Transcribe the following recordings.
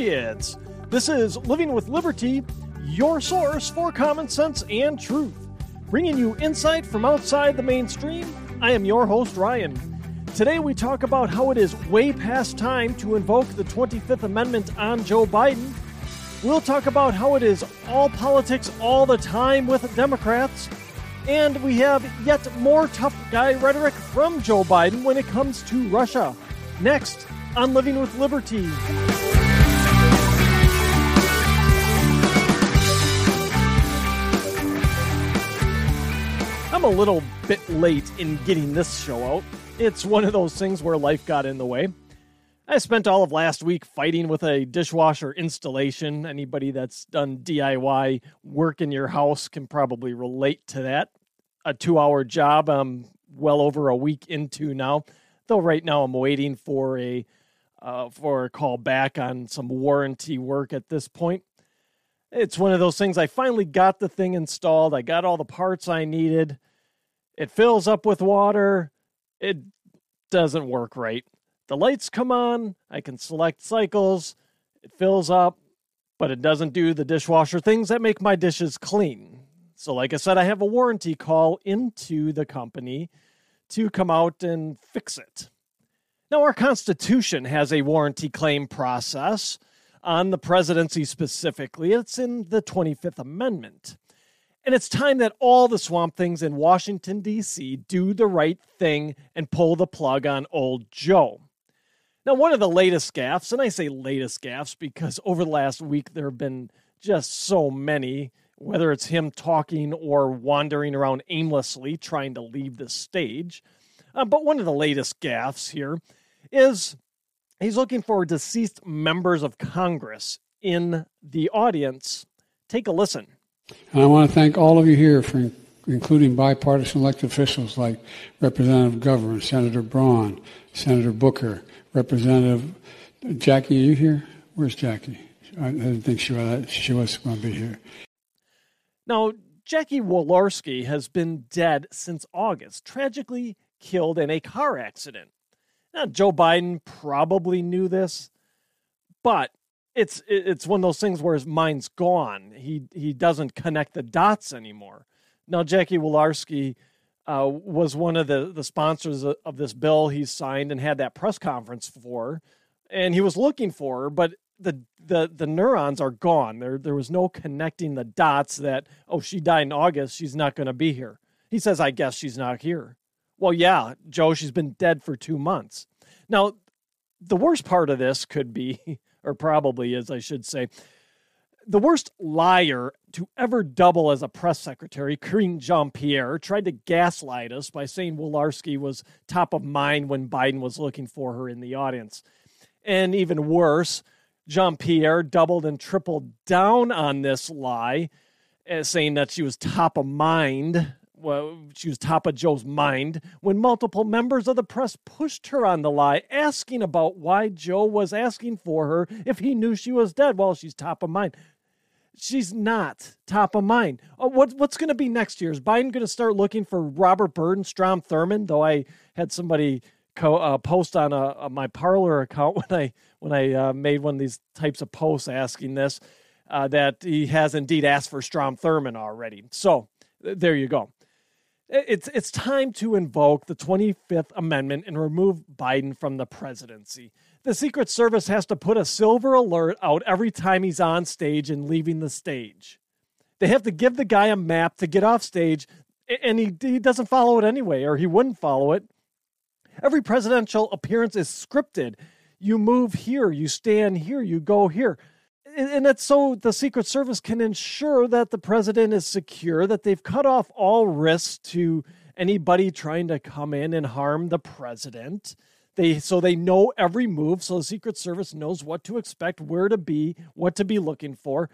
Patriots! This is Living with Liberty, your source for common sense and truth. Bringing you insight from outside the mainstream, I am your host, Ryan. Today we talk about how it is way past time to invoke the 25th Amendment on Joe Biden. We'll talk about how it is all politics all the time with Democrats. And we have yet more tough guy rhetoric from Joe Biden when it comes to Russia. Next on Living with Liberty. I'm a little bit late in getting this show out. It's one of those things where life got in the way. I spent all of last week fighting with a dishwasher installation. Anybody that's done DIY work in your house can probably relate to that. A two hour job I'm well over a week into now. Though right now I'm waiting for a uh, for a call back on some warranty work at this point. It's one of those things. I finally got the thing installed. I got all the parts I needed. It fills up with water. It doesn't work right. The lights come on. I can select cycles. It fills up, but it doesn't do the dishwasher things that make my dishes clean. So, like I said, I have a warranty call into the company to come out and fix it. Now, our Constitution has a warranty claim process on the presidency specifically. It's in the 25th Amendment. And it's time that all the swamp things in Washington, D.C. do the right thing and pull the plug on old Joe. Now, one of the latest gaffes, and I say latest gaffes because over the last week there have been just so many, whether it's him talking or wandering around aimlessly trying to leave the stage. Uh, but one of the latest gaffes here is he's looking for deceased members of Congress in the audience. Take a listen. And I want to thank all of you here for including bipartisan elected officials like Representative Governor, Senator Braun, Senator Booker, Representative Jackie. Are you here? Where's Jackie? I didn't think she was, she was going to be here. Now, Jackie Walorski has been dead since August, tragically killed in a car accident. Now, Joe Biden probably knew this, but it's it's one of those things where his mind's gone. He he doesn't connect the dots anymore. Now, Jackie Walorski uh, was one of the the sponsors of this bill he signed and had that press conference for, and he was looking for her, but the the the neurons are gone. There there was no connecting the dots that oh she died in August, she's not going to be here. He says I guess she's not here. Well, yeah, Joe, she's been dead for 2 months. Now, the worst part of this could be or probably is, I should say. The worst liar to ever double as a press secretary, Karine Jean Pierre, tried to gaslight us by saying Walorski was top of mind when Biden was looking for her in the audience. And even worse, Jean Pierre doubled and tripled down on this lie, uh, saying that she was top of mind well, she was top of Joe's mind when multiple members of the press pushed her on the lie, asking about why Joe was asking for her if he knew she was dead. Well, she's top of mind. She's not top of mind. Oh, what, what's going to be next year? Is Biden going to start looking for Robert Byrd and Strom Thurmond? Though I had somebody co- uh, post on a, a, my Parler account when I when I uh, made one of these types of posts asking this uh, that he has indeed asked for Strom Thurmond already. So there you go. It's it's time to invoke the 25th Amendment and remove Biden from the presidency. The Secret Service has to put a silver alert out every time he's on stage and leaving the stage. They have to give the guy a map to get off stage, and he, he doesn't follow it anyway, or he wouldn't follow it. Every presidential appearance is scripted. You move here, you stand here, you go here and it's so the Secret Service can ensure that the president is secure, that they've cut off all risks to anybody trying to come in and harm the president. They so they know every move, so the Secret Service knows what to expect, where to be, what to be looking for.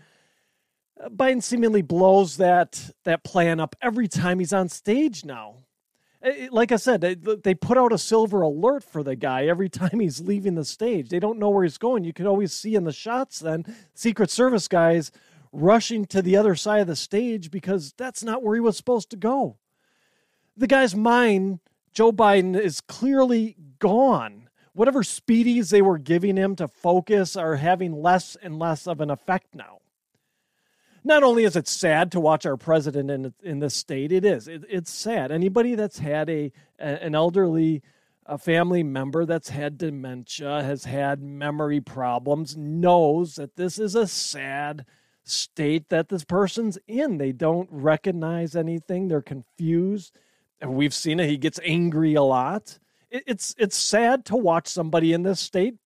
Biden seemingly blows that that plan up every time he's on stage now. Eh, like I said, they put out a silver alert for the guy every time he's leaving the stage. They don't know where he's going. You can always see in the shots then Secret Service guys rushing to the other side of the stage because that's not where he was supposed to go. The guy's mind, Joe Biden, is clearly gone. whatever speedies they were giving him to focus are having less and less of an effect now. Not only is it sad to watch our president in in this state, it is. It, it's sad. Anybody that's had a an elderly a family member that's had dementia, has had memory problems, knows that this is a sad state that this person's in. They don't recognize anything, they're confused. And we've seen it. He gets angry a lot. It's it's sad to watch somebody in this state,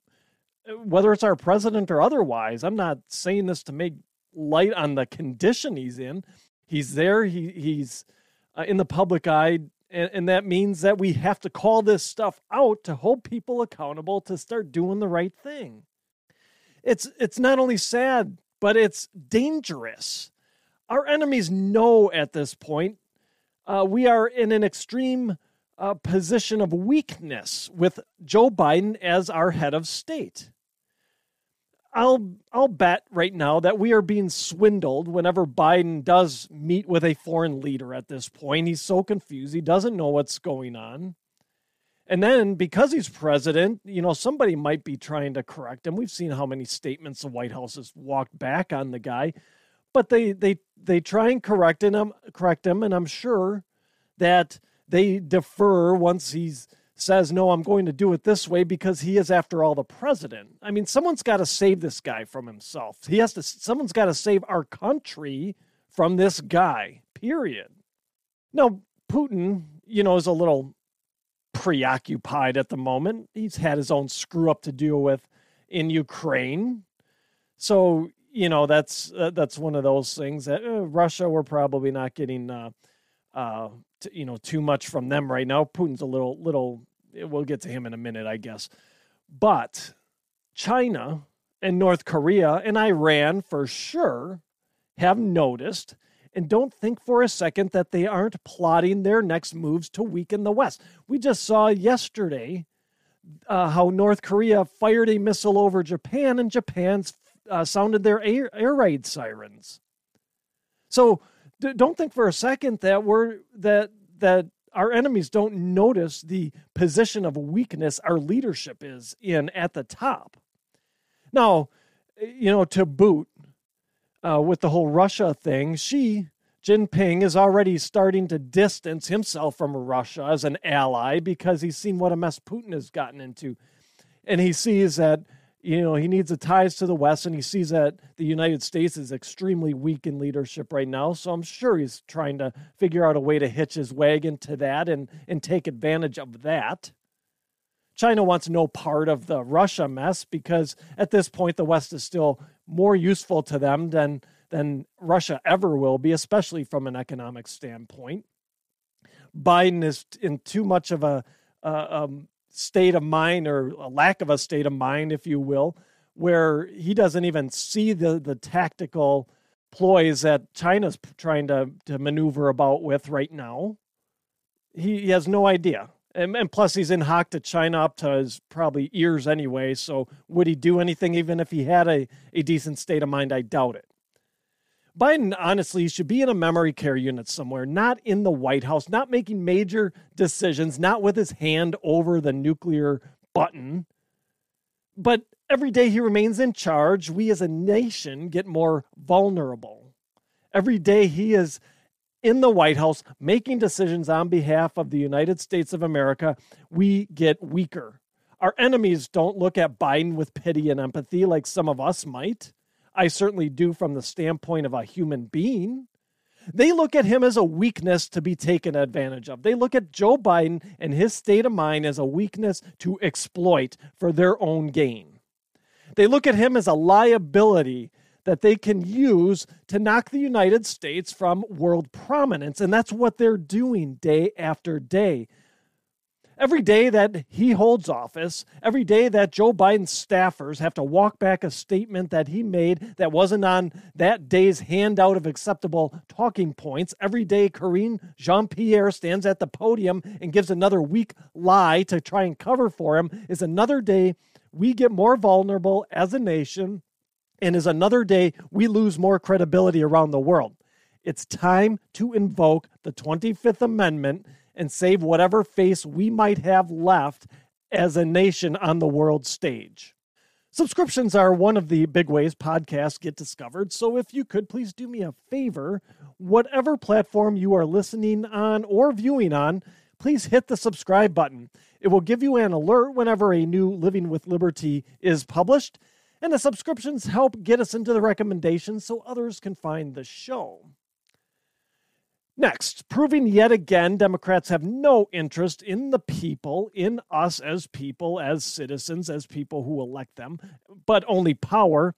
whether it's our president or otherwise. I'm not saying this to make light on the condition he's in. He's there. He he's uh, in the public eye and, and that means that we have to call this stuff out to hold people accountable to start doing the right thing. It's it's not only sad, but it's dangerous. Our enemies know at this point uh, we are in an extreme uh, position of weakness with Joe Biden as our head of state. I'll I'll bet right now that we are being swindled whenever Biden does meet with a foreign leader at this point. He's so confused. He doesn't know what's going on. And then because he's president, you know, somebody might be trying to correct him. We've seen how many statements the White House has walked back on the guy. But they they they try and correct him correct him, and I'm sure that they defer once he's says, no, I'm going to do it this way because he is, after all, the president. I mean, someone's got to save this guy from himself. He has to, someone's got to save our country from this guy, period. Now, Putin, you know, is a little preoccupied at the moment. He's had his own screw up to deal with in Ukraine. So, you know, that's uh, that's one of those things that uh, Russia, we're probably not getting, uh, uh, t- you know, too much from them right now. Putin's a little little we'll get to him in a minute, I guess. But China and North Korea and Iran for sure have noticed and don't think for a second that they aren't plotting their next moves to weaken the West. We just saw yesterday uh, how North Korea fired a missile over Japan and Japan uh, sounded their air, air raid sirens. So d- don't think for a second that we're that that our enemies don't notice the position of weakness our leadership is in at the top. Now, you know, to boot, uh, with the whole Russia thing, Xi Jinping is already starting to distance himself from Russia as an ally because he's seen what a mess Putin has gotten into. And he sees that you know, he needs the ties to the West, and he sees that the United States is extremely weak in leadership right now. So I'm sure he's trying to figure out a way to hitch his wagon to that and, and take advantage of that. China wants no part of the Russia mess because at this point, the West is still more useful to them than, than Russia ever will be, especially from an economic standpoint. Biden is in too much of a uh, um, state of mind or a lack of a state of mind, if you will, where he doesn't even see the, the tactical ploys that China's trying to, to maneuver about with right now. He, he has no idea. And, and, plus, he's in hock to China up to his probably ears anyway. So, would he do anything even if he had a, a decent state of mind? I doubt it. Biden, honestly, should be in a memory care unit somewhere, not in the White House, not making major decisions, not with his hand over the nuclear button. But every day he remains in charge, we as a nation get more vulnerable. Every day he is in the White House making decisions on behalf of the United States of America, we get weaker. Our enemies don't look at Biden with pity and empathy like some of us might. I certainly do from the standpoint of a human being. They look at him as a weakness to be taken advantage of. They look at Joe Biden and his state of mind as a weakness to exploit for their own gain. They look at him as a liability that they can use to knock the United States from world prominence. And that's what they're doing day after day. Every day that he holds office, every day that Joe Biden's staffers have to walk back a statement that he made that wasn't on that day's handout of acceptable talking points, every day Karine Jean Pierre stands at the podium and gives another weak lie to try and cover for him, is another day we get more vulnerable as a nation and is another day we lose more credibility around the world. It's time to invoke the 25th Amendment and save whatever face we might have left as a nation on the world stage. Subscriptions are one of the big ways podcasts get discovered. So if you could please do me a favor, whatever platform you are listening on or viewing on, please hit the subscribe button. It will give you an alert whenever a new Living with Liberty is published. And the subscriptions help get us into the recommendations so others can find the show. Next, proving yet again Democrats have no interest in the people, in us as people, as citizens, as people who elect them, but only power.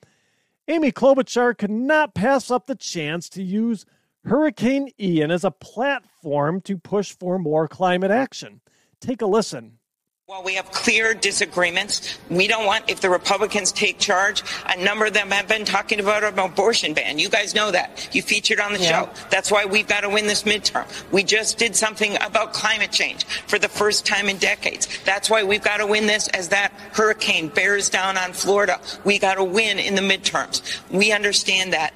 Amy Klobuchar could not pass up the chance to use Hurricane Ian as a platform to push for more climate action. Take a listen. While we have clear disagreements, we don't want, if the Republicans take charge, a number of them have been talking about an abortion ban. You guys know that. You featured on the yeah. show. That's why we've got to win this midterm. We just did something about climate change for the first time in decades. That's why we've got to win this as that hurricane bears down on Florida. We got to win in the midterms. We understand that.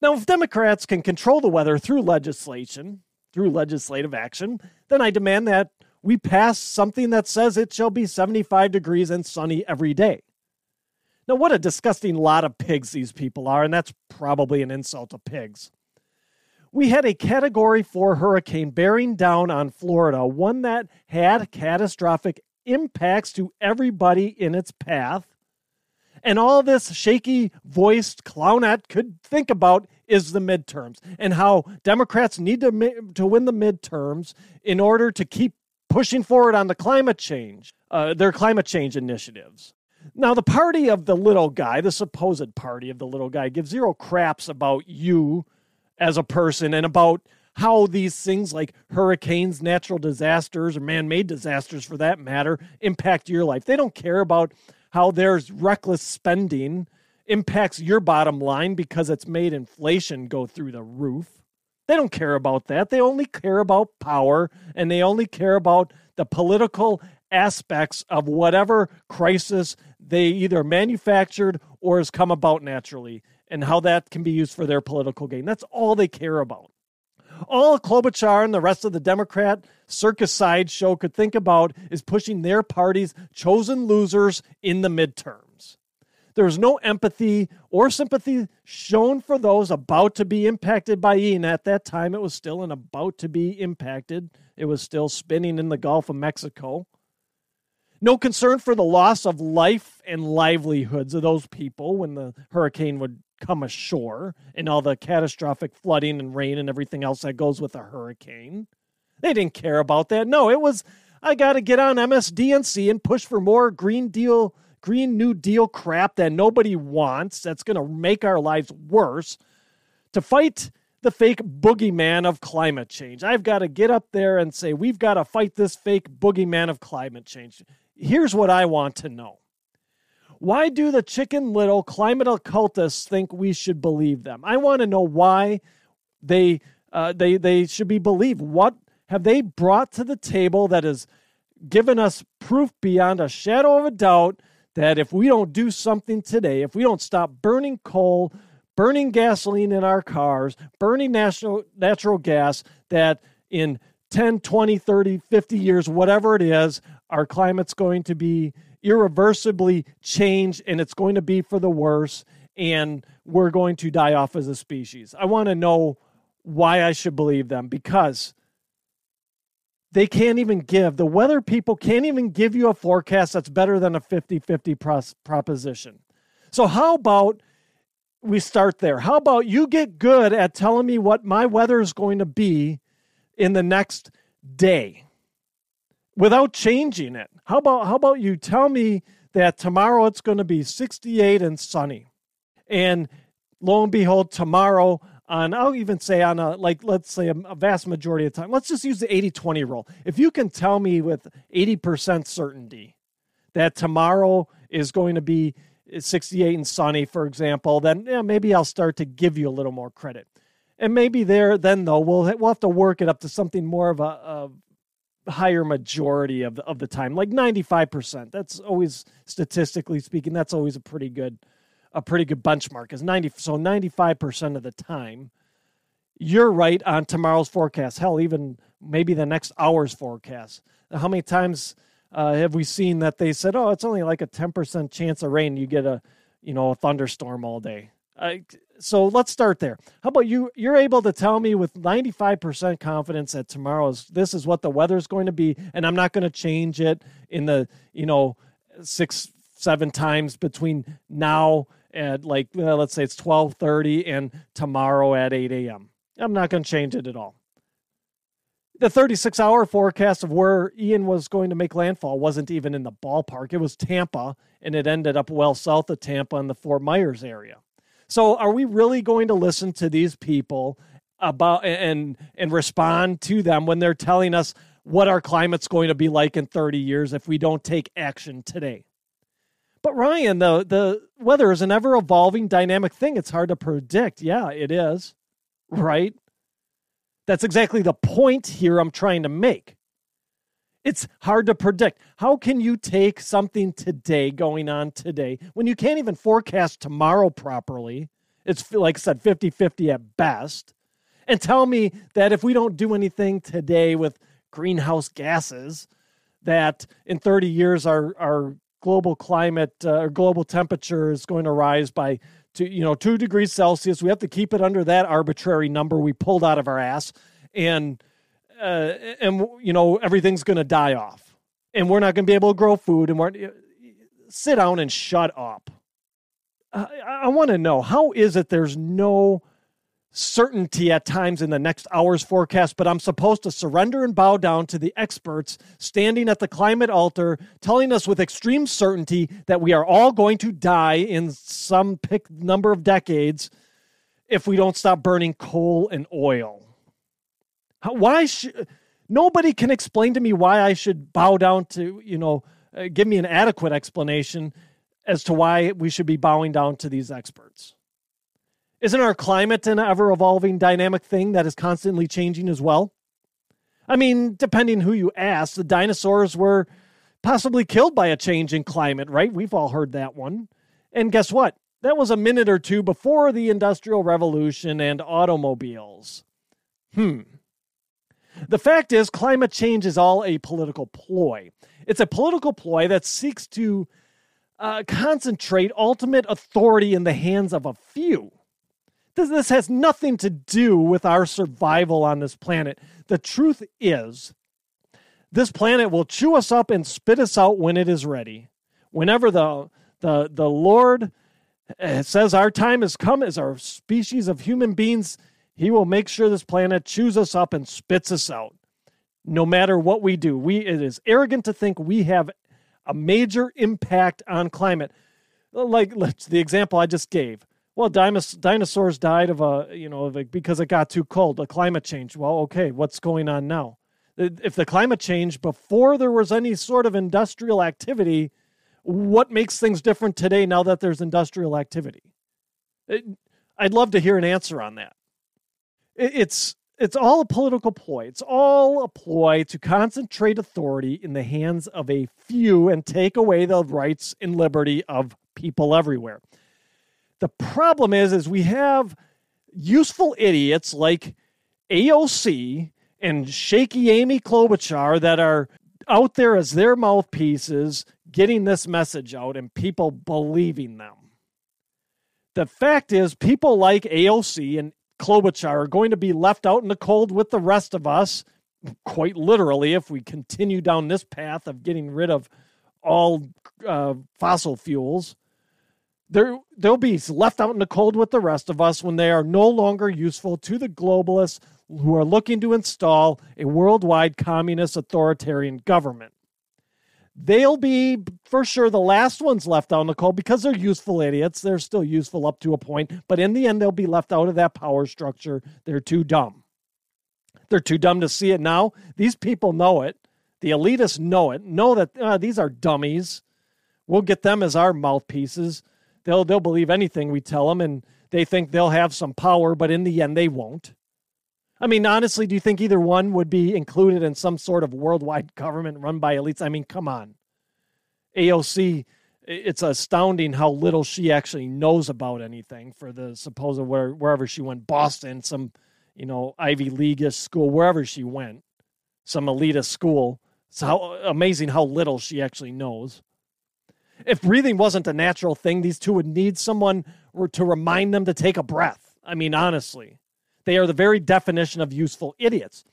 Now, if Democrats can control the weather through legislation, through legislative action, then I demand that we pass something that says it shall be 75 degrees and sunny every day. Now, what a disgusting lot of pigs these people are, and that's probably an insult to pigs. We had a category four hurricane bearing down on Florida, one that had catastrophic impacts to everybody in its path. And all this shaky voiced clownette could think about is the midterms and how Democrats need to, to win the midterms in order to keep pushing forward on the climate change, uh, their climate change initiatives. Now, the party of the little guy, the supposed party of the little guy, gives zero craps about you as a person and about how these things like hurricanes, natural disasters, or man made disasters for that matter impact your life. They don't care about how there's reckless spending impacts your bottom line because it's made inflation go through the roof. They don't care about that. They only care about power and they only care about the political aspects of whatever crisis they either manufactured or has come about naturally and how that can be used for their political gain. That's all they care about. All Klobuchar and the rest of the Democrat circus sideshow could think about is pushing their party's chosen losers in the midterm. There was no empathy or sympathy shown for those about to be impacted by Ian. At that time, it was still an about to be impacted, it was still spinning in the Gulf of Mexico. No concern for the loss of life and livelihoods of those people when the hurricane would come ashore and all the catastrophic flooding and rain and everything else that goes with a hurricane. They didn't care about that. No, it was, I got to get on MSDNC and push for more Green Deal Green New Deal crap that nobody wants, that's going to make our lives worse, to fight the fake boogeyman of climate change. I've got to get up there and say, we've got to fight this fake boogeyman of climate change. Here's what I want to know Why do the chicken little climate occultists think we should believe them? I want to know why they, uh, they, they should be believed. What have they brought to the table that has given us proof beyond a shadow of a doubt that if we don't do something today, if we don't stop burning coal, burning gasoline in our cars, burning natural, natural gas, that in 10, 20, 30, 50 years, whatever it is, our climate's going to be irreversibly changed and it's going to be for the worse and we're going to die off as a species. I want to know why I should believe them because they can't even give, the weather people can't even give you a forecast that's better than a 50 50 proposition. So, how about we start there? How about you get good at telling me what my weather is going to be in the next day without changing it? How about, how about you tell me that tomorrow it's going to be 68 and sunny? And lo and behold, tomorrow on I'll even say on a like let's say a, a vast majority of time. Let's just use the 80-20 rule. If you can tell me with 80% certainty that tomorrow is going to be 68 and sunny, for example, then yeah, maybe I'll start to give you a little more credit. And maybe there then though we'll we'll have to work it up to something more of a, a higher majority of the, of the time, like 95%. That's always statistically speaking, that's always a pretty good a pretty good benchmark is 90 so 95% of the time you're right on tomorrow's forecast hell even maybe the next hour's forecast how many times uh, have we seen that they said, oh, it's only like a 10% chance of rain. You get a, you know, a thunderstorm all day. Uh, so let's start there. How about you? You're able to tell me with 95% confidence that tomorrow's this is what the weather's going to be, and I'm not going to change it in the you know six seven times between now and like uh, let's say it's 12:30 and tomorrow at 8 a.m. I'm not going to change it at all. The 36 hour forecast of where Ian was going to make landfall wasn't even in the ballpark. It was Tampa, and it ended up well south of Tampa in the Fort Myers area. So are we really going to listen to these people about and and respond to them when they're telling us what our climate's going to be like in 30 years if we don't take action today? But Ryan, the the weather is an ever evolving dynamic thing. It's hard to predict. Yeah, it is. Right? That's exactly the point here I'm trying to make. It's hard to predict. How can you take something today going on today when you can't even forecast tomorrow properly? It's like I said, 50 50 at best. And tell me that if we don't do anything today with greenhouse gases, that in 30 years our, our global climate uh, or global temperature is going to rise by two, you know, two degrees Celsius. We have to keep it under that arbitrary number we pulled out of our ass. And uh, and you know everything's going to die off, and we're not going to be able to grow food, and we're sit down and shut up. I, I want to know how is it there's no certainty at times in the next hour's forecast, but I'm supposed to surrender and bow down to the experts standing at the climate altar, telling us with extreme certainty that we are all going to die in some pick number of decades if we don't stop burning coal and oil. Why should nobody can explain to me why I should bow down to, you know, uh, give me an adequate explanation as to why we should be bowing down to these experts. Isn't our climate an ever evolving dynamic thing that is constantly changing as well? I mean, depending who you ask, the dinosaurs were possibly killed by a change in climate, right? We've all heard that one. And guess what? That was a minute or two before the Industrial Revolution and automobiles. Hmm. The fact is, climate change is all a political ploy. It's a political ploy that seeks to uh, concentrate ultimate authority in the hands of a few. This, this has nothing to do with our survival on this planet. The truth is, this planet will chew us up and spit us out when it is ready. Whenever the the the Lord uh, says our time has come as our species of human beings he will make sure this planet chews us up and spits us out. No matter what we do, we it is arrogant to think we have a major impact on climate. Like the example I just gave. Well, dinosaurs died of a you know a, because it got too cold, a climate change. Well, okay, what's going on now? If the climate change before there was any sort of industrial activity, what makes things different today now that there's industrial activity? It, I'd love to hear an answer on that it's it's all a political ploy. It's all a ploy to concentrate authority in the hands of a few and take away the rights and liberty of people everywhere. The problem is is we have useful idiots like AOC and shaky Amy Klobuchar that are out there as their mouthpieces getting this message out and people believing them. The fact is, people like AOC and Klobuchar are going to be left out in the cold with the rest of us, quite literally, if we continue down this path of getting rid of all uh, fossil fuels. They'll be left out in the cold with the rest of us when they are no longer useful to the globalists who are looking to install a worldwide communist authoritarian government. They'll be for sure the last ones left out in the cold because they're useful idiots. They're still useful up to a point, but in the end, they'll be left out of that power structure. They're too dumb. They're too dumb to see it now. These people know it. The elitists know it. Know that uh, these are dummies. We'll get them as our mouthpieces. They'll they'll believe anything we tell them, and they think they'll have some power, but in the end, they won't. I mean, honestly, do you think either one would be included in some sort of worldwide government run by elites? I mean, come on. AOC, it's astounding how little she actually knows about anything for the supposed where wherever she went, Boston, some you know Ivy League school, wherever she went, some elitist school. It's how amazing how little she actually knows. If breathing wasn't a natural thing, these two would need someone to remind them to take a breath. I mean, honestly, they are the very definition of useful idiots.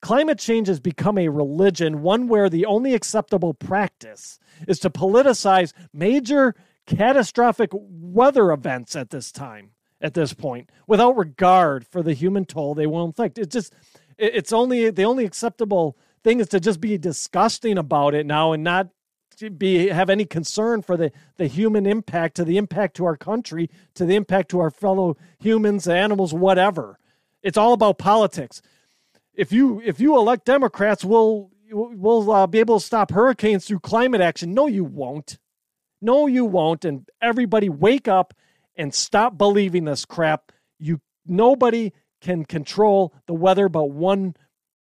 Climate change has become a religion, one where the only acceptable practice is to politicize major catastrophic weather events at this time, at this point, without regard for the human toll they will inflict. It's just, it's only the only acceptable thing is to just be disgusting about it now and not be have any concern for the the human impact to the impact to our country to the impact to our fellow humans animals whatever. It's all about politics. If you if you elect democrats we'll we'll uh, be able to stop hurricanes through climate action. No you won't. No you won't. And everybody wake up and stop believing this crap. You nobody can control the weather but one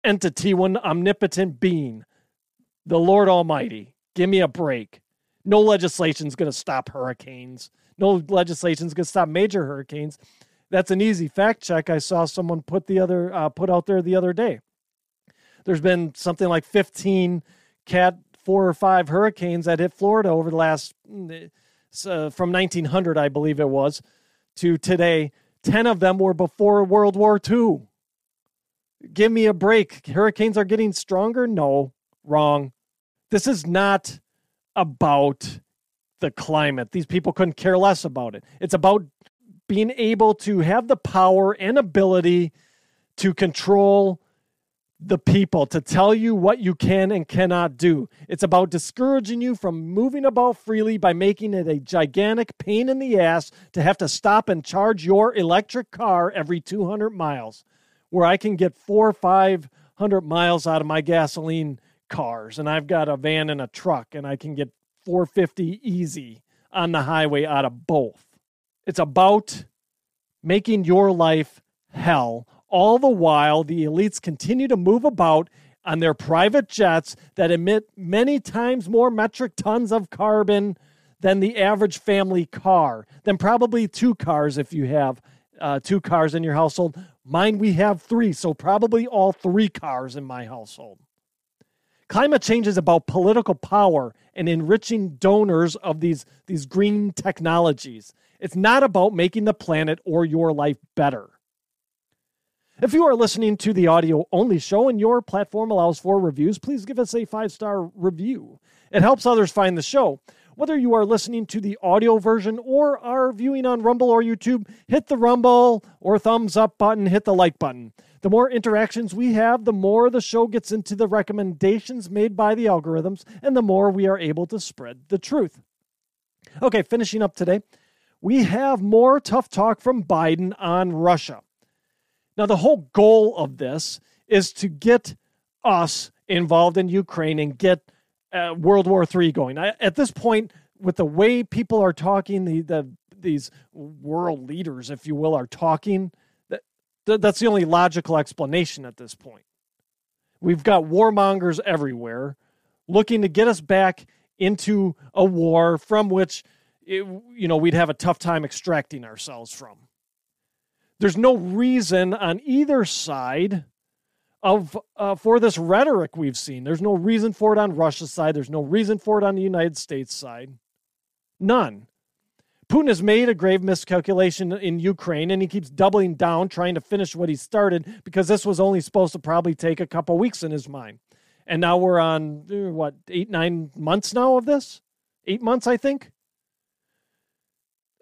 entity one omnipotent being the lord almighty Give me a break. No legislation is going to stop hurricanes. No legislation is going to stop major hurricanes. That's an easy fact check. I saw someone put the other uh, put out there the other day. There's been something like 15 cat four or five hurricanes that hit Florida over the last uh, from 1900, I believe it was, to today. 10 of them were before World War II. Give me a break. Hurricanes are getting stronger? No, wrong. This is not about the climate. These people couldn't care less about it. It's about being able to have the power and ability to control the people, to tell you what you can and cannot do. It's about discouraging you from moving about freely by making it a gigantic pain in the ass to have to stop and charge your electric car every 200 miles, where I can get four or 500 miles out of my gasoline cars and I've got a van and a truck and I can get 450 easy on the highway out of both. It's about making your life hell. All the while, the elites continue to move about on their private jets that emit many times more metric tons of carbon than the average family car, than probably two cars if you have uh, two cars in your household. Mine, we have three, so probably all three cars in my household. Climate change is about political power and enriching donors of these, these green technologies. It's not about making the planet or your life better. If you are listening to the audio only show and your platform allows for reviews, please give us a five star review. It helps others find the show. Whether you are listening to the audio version or are viewing on Rumble or YouTube, hit the Rumble or thumbs up button, hit the like button. The more interactions we have, the more the show gets into the recommendations made by the algorithms, and the more we are able to spread the truth. Okay, finishing up today, we have more tough talk from Biden on Russia. Now, the whole goal of this is to get us involved in Ukraine and get uh, World War III going. I, at this point, with the way people are talking, the, the these world leaders, if you will, are talking, Th- that's the only logical explanation at this point. We've got warmongers everywhere looking to get us back into a war from which it, you know we'd have a tough time extracting ourselves from. There's no reason on either side of uh, for this rhetoric we've seen. There's no reason for it on Russia's side. There's no reason for it on the United States side. None. Putin has made a grave miscalculation in Ukraine and he keeps doubling down, trying to finish what he started because this was only supposed to probably take a couple weeks in his mind. And now we're on, uh, what, eight, nine months now of this? Eight months, I think.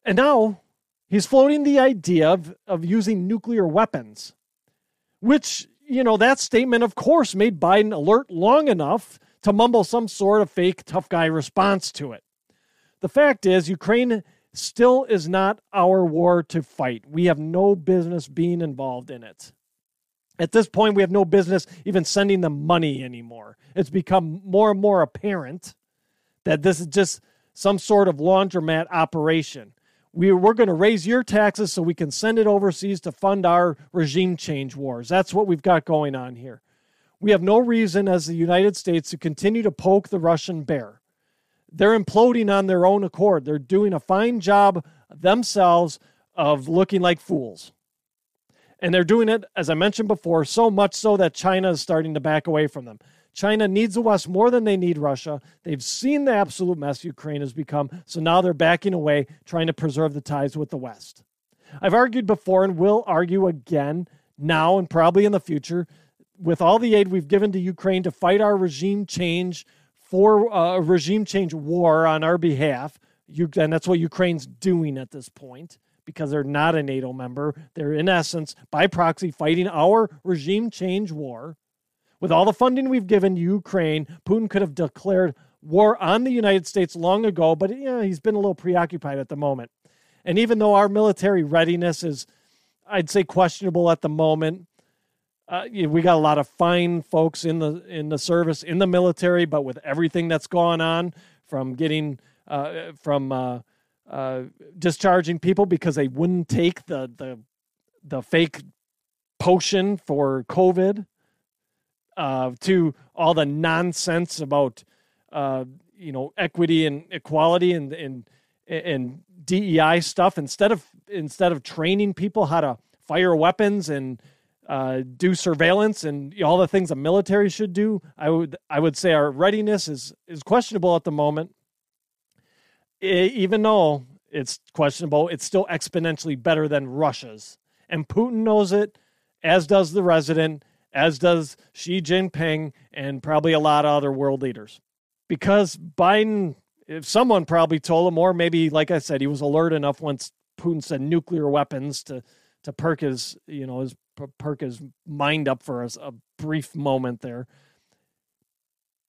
And now he's floating the idea of, of using nuclear weapons, which, you know, that statement, of course, made Biden alert long enough to mumble some sort of fake tough guy response to it. The fact is, Ukraine still is not our war to fight. We have no business being involved in it. At this point, we have no business even sending them money anymore. It's become more and more apparent that this is just some sort of laundromat operation. We, we're going to raise your taxes so we can send it overseas to fund our regime change wars. That's what we've got going on here. We have no reason as the United States to continue to poke the Russian bear they're imploding on their own accord. They're doing a fine job themselves of looking like fools. And they're doing it, as I mentioned before, so much so that China is starting to back away from them. China needs the West more than they need Russia. They've seen the absolute mess Ukraine has become, so now they're backing away, trying to preserve the ties with the West. I've argued before and will argue again now and probably in the future with all the aid we've given to Ukraine to fight our regime change for uh, a regime change war on our behalf. You, and that's what Ukraine's doing at this point because they're not a NATO member. They're, in essence, by proxy, fighting our regime change war. With all the funding we've given Ukraine, Putin could have declared war on the United States long ago, but you know, he's been a little preoccupied at the moment. And even though our military readiness is, I'd say, questionable at the moment, uh, we got a lot of fine folks in the in the service in the military, but with everything that's gone on, from getting uh, from uh, uh, discharging people because they wouldn't take the the the fake potion for COVID, uh, to all the nonsense about uh, you know equity and equality and and and DEI stuff. Instead of instead of training people how to fire weapons and uh, do surveillance and all the things a military should do, I would I would say our readiness is is questionable at the moment even though it's questionable, it's still exponentially better than Russia's. And Putin knows it, as does the resident, as does Xi Jinping, and probably a lot of other world leaders. Because Biden, if someone probably told him, or maybe, like I said, he was alert enough once Putin said nuclear weapons to to perk his, you know, his perk his mind up for us a brief moment there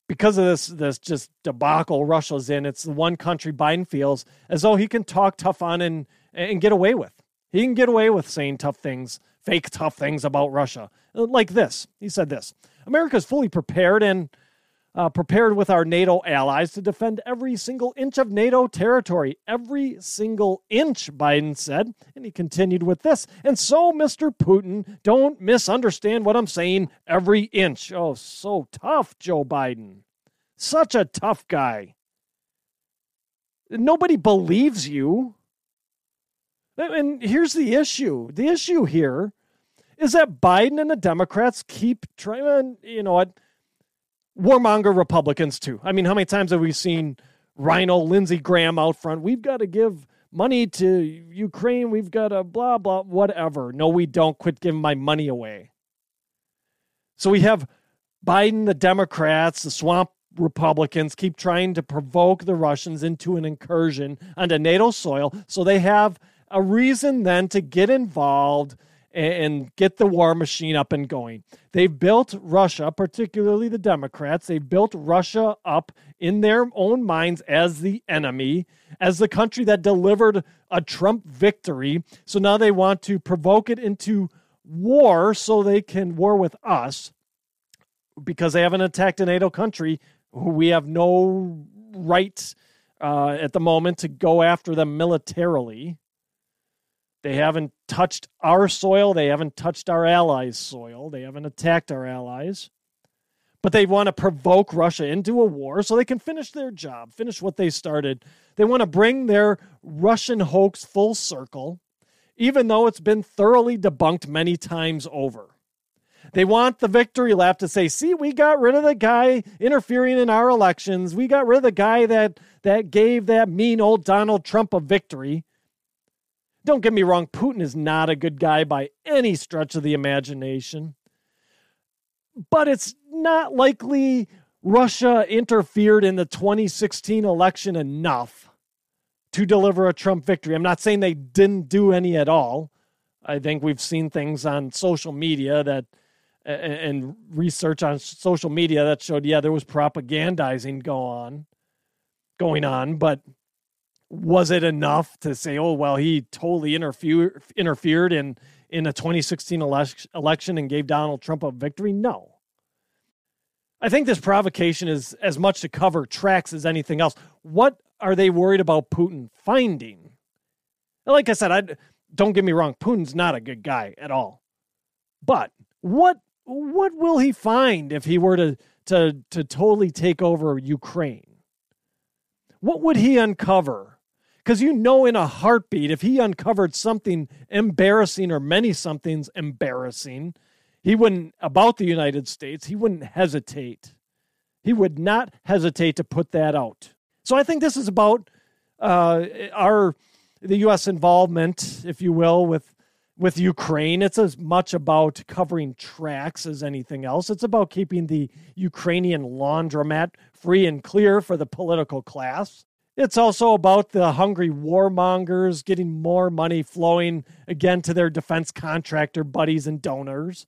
because of this this just debacle Russia's in, it's the one country Biden feels as though he can talk tough on and and get away with. He can get away with saying tough things, fake tough things about Russia. Like this. He said this. America is fully prepared and uh, prepared with our NATO allies to defend every single inch of NATO territory. Every single inch, Biden said. And he continued with this. And so, Mr. Putin, don't misunderstand what I'm saying. Every inch. Oh, so tough, Joe Biden. Such a tough guy. Nobody believes you. And here's the issue the issue here is that Biden and the Democrats keep trying, you know what? Warmonger Republicans too. I mean, how many times have we seen RINO Lindsey Graham out front? We've got to give money to Ukraine. We've got to blah, blah, whatever. No, we don't. Quit giving my money away. So we have Biden, the Democrats, the swamp Republicans keep trying to provoke the Russians into an incursion onto NATO soil. So they have a reason then to get involved and get the war machine up and going. They've built Russia, particularly the Democrats, they've built Russia up in their own minds as the enemy, as the country that delivered a Trump victory. So now they want to provoke it into war so they can war with us because they haven't attacked a NATO country who we have no right uh, at the moment to go after them militarily. They haven't touched our soil. They haven't touched our allies' soil. They haven't attacked our allies. But they want to provoke Russia into a war so they can finish their job, finish what they started. They want to bring their Russian hoax full circle, even though it's been thoroughly debunked many times over. They want the victory lap to say, see, we got rid of the guy interfering in our elections. We got rid of the guy that, that gave that mean old Donald Trump a victory. Don't get me wrong, Putin is not a good guy by any stretch of the imagination. But it's not likely Russia interfered in the 2016 election enough to deliver a Trump victory. I'm not saying they didn't do any at all. I think we've seen things on social media that and research on social media that showed yeah there was propagandizing go on going on but was it enough to say, oh well, he totally interfere, interfered in in a 2016 election and gave Donald Trump a victory? No. I think this provocation is as much to cover tracks as anything else. What are they worried about Putin finding? Like I said, I don't get me wrong, Putin's not a good guy at all. But what what will he find if he were to to to totally take over Ukraine? What would he uncover? Because you know, in a heartbeat, if he uncovered something embarrassing or many somethings embarrassing, he wouldn't, about the United States, he wouldn't hesitate He would not hesitate to put that out. So I think this is about uh, our the U.S. involvement, if you will, with with Ukraine. It's as much about covering tracks as anything else. It's about keeping the Ukrainian laundromat free and clear for the political class. It's also about the hungry warmongers getting more money flowing again to their defense contractor buddies and donors.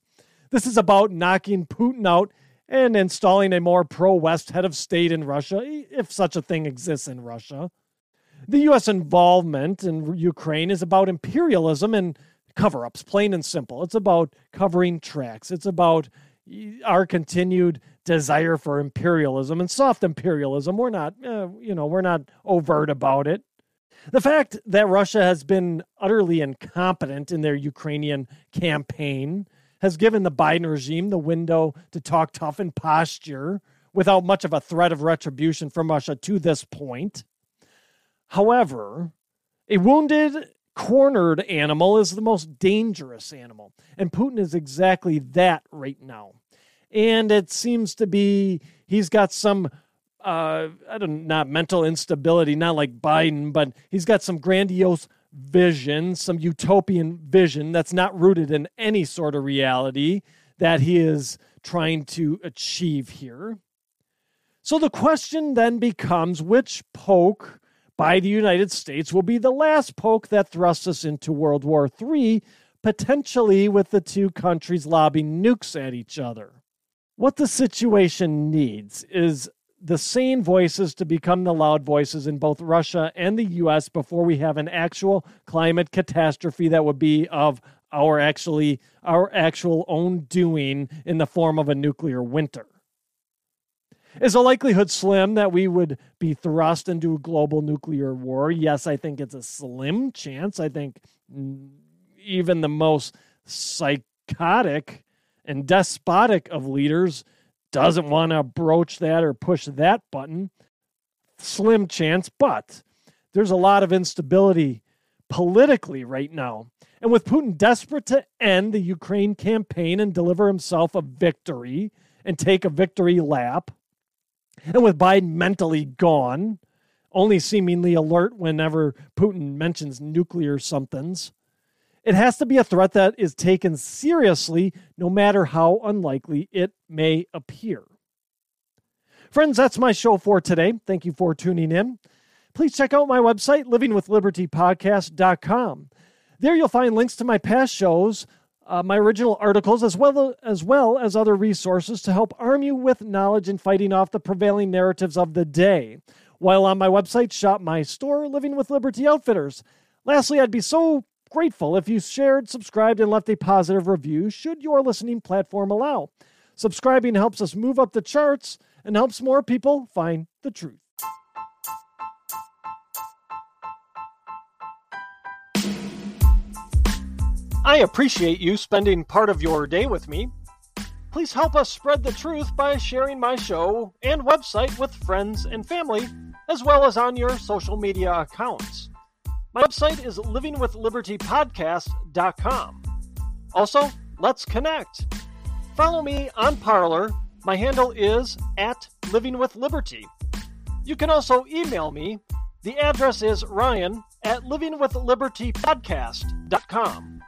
This is about knocking Putin out and installing a more pro West head of state in Russia, if such a thing exists in Russia. The U.S. involvement in Ukraine is about imperialism and cover ups, plain and simple. It's about covering tracks. It's about our continued desire for imperialism and soft imperialism. We're not, uh, you know, we're not overt about it. The fact that Russia has been utterly incompetent in their Ukrainian campaign has given the Biden regime the window to talk tough and posture without much of a threat of retribution from Russia to this point. However, a wounded cornered animal is the most dangerous animal. And Putin is exactly that right now. And it seems to be he's got some uh I don't not mental instability, not like Biden, but he's got some grandiose vision, some utopian vision that's not rooted in any sort of reality that he is trying to achieve here. So the question then becomes which poke by the United States will be the last poke that thrusts us into World War III, potentially with the two countries lobbing nukes at each other. What the situation needs is the sane voices to become the loud voices in both Russia and the US before we have an actual climate catastrophe that would be of our actually our actual own doing in the form of a nuclear winter. Is a likelihood slim that we would be thrust into a global nuclear war? Yes, I think it's a slim chance. I think even the most psychotic and despotic of leaders doesn't want to broach that or push that button. Slim chance, but there's a lot of instability politically right now. And with Putin desperate to end the Ukraine campaign and deliver himself a victory and take a victory lap, and with Biden mentally gone, only seemingly alert whenever Putin mentions nuclear somethings, it has to be a threat that is taken seriously, no matter how unlikely it may appear. Friends, that's my show for today. Thank you for tuning in. Please check out my website, livingwithlibertypodcast.com. There you'll find links to my past shows, uh, my original articles, as well as well as other resources to help arm you with knowledge in fighting off the prevailing narratives of the day. While on my website, shop my store, Living with Liberty Outfitters. Lastly, I'd be so grateful if you shared, subscribed, and left a positive review should your listening platform allow. Subscribing helps us move up the charts and helps more people find the truth. I appreciate you spending part of your day with me. Please help us spread the truth by sharing my show and website with friends and family, as well as on your social media accounts. My website is livingwithlibertypodcast.com. Also, let's connect. Follow me on Parler. My handle is at livingwithliberty. You can also email me. The address is ryan at livingwithlibertypodcast.com.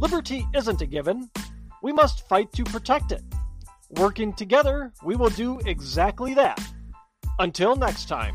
Liberty isn't a given. We must fight to protect it. Working together, we will do exactly that. Until next time.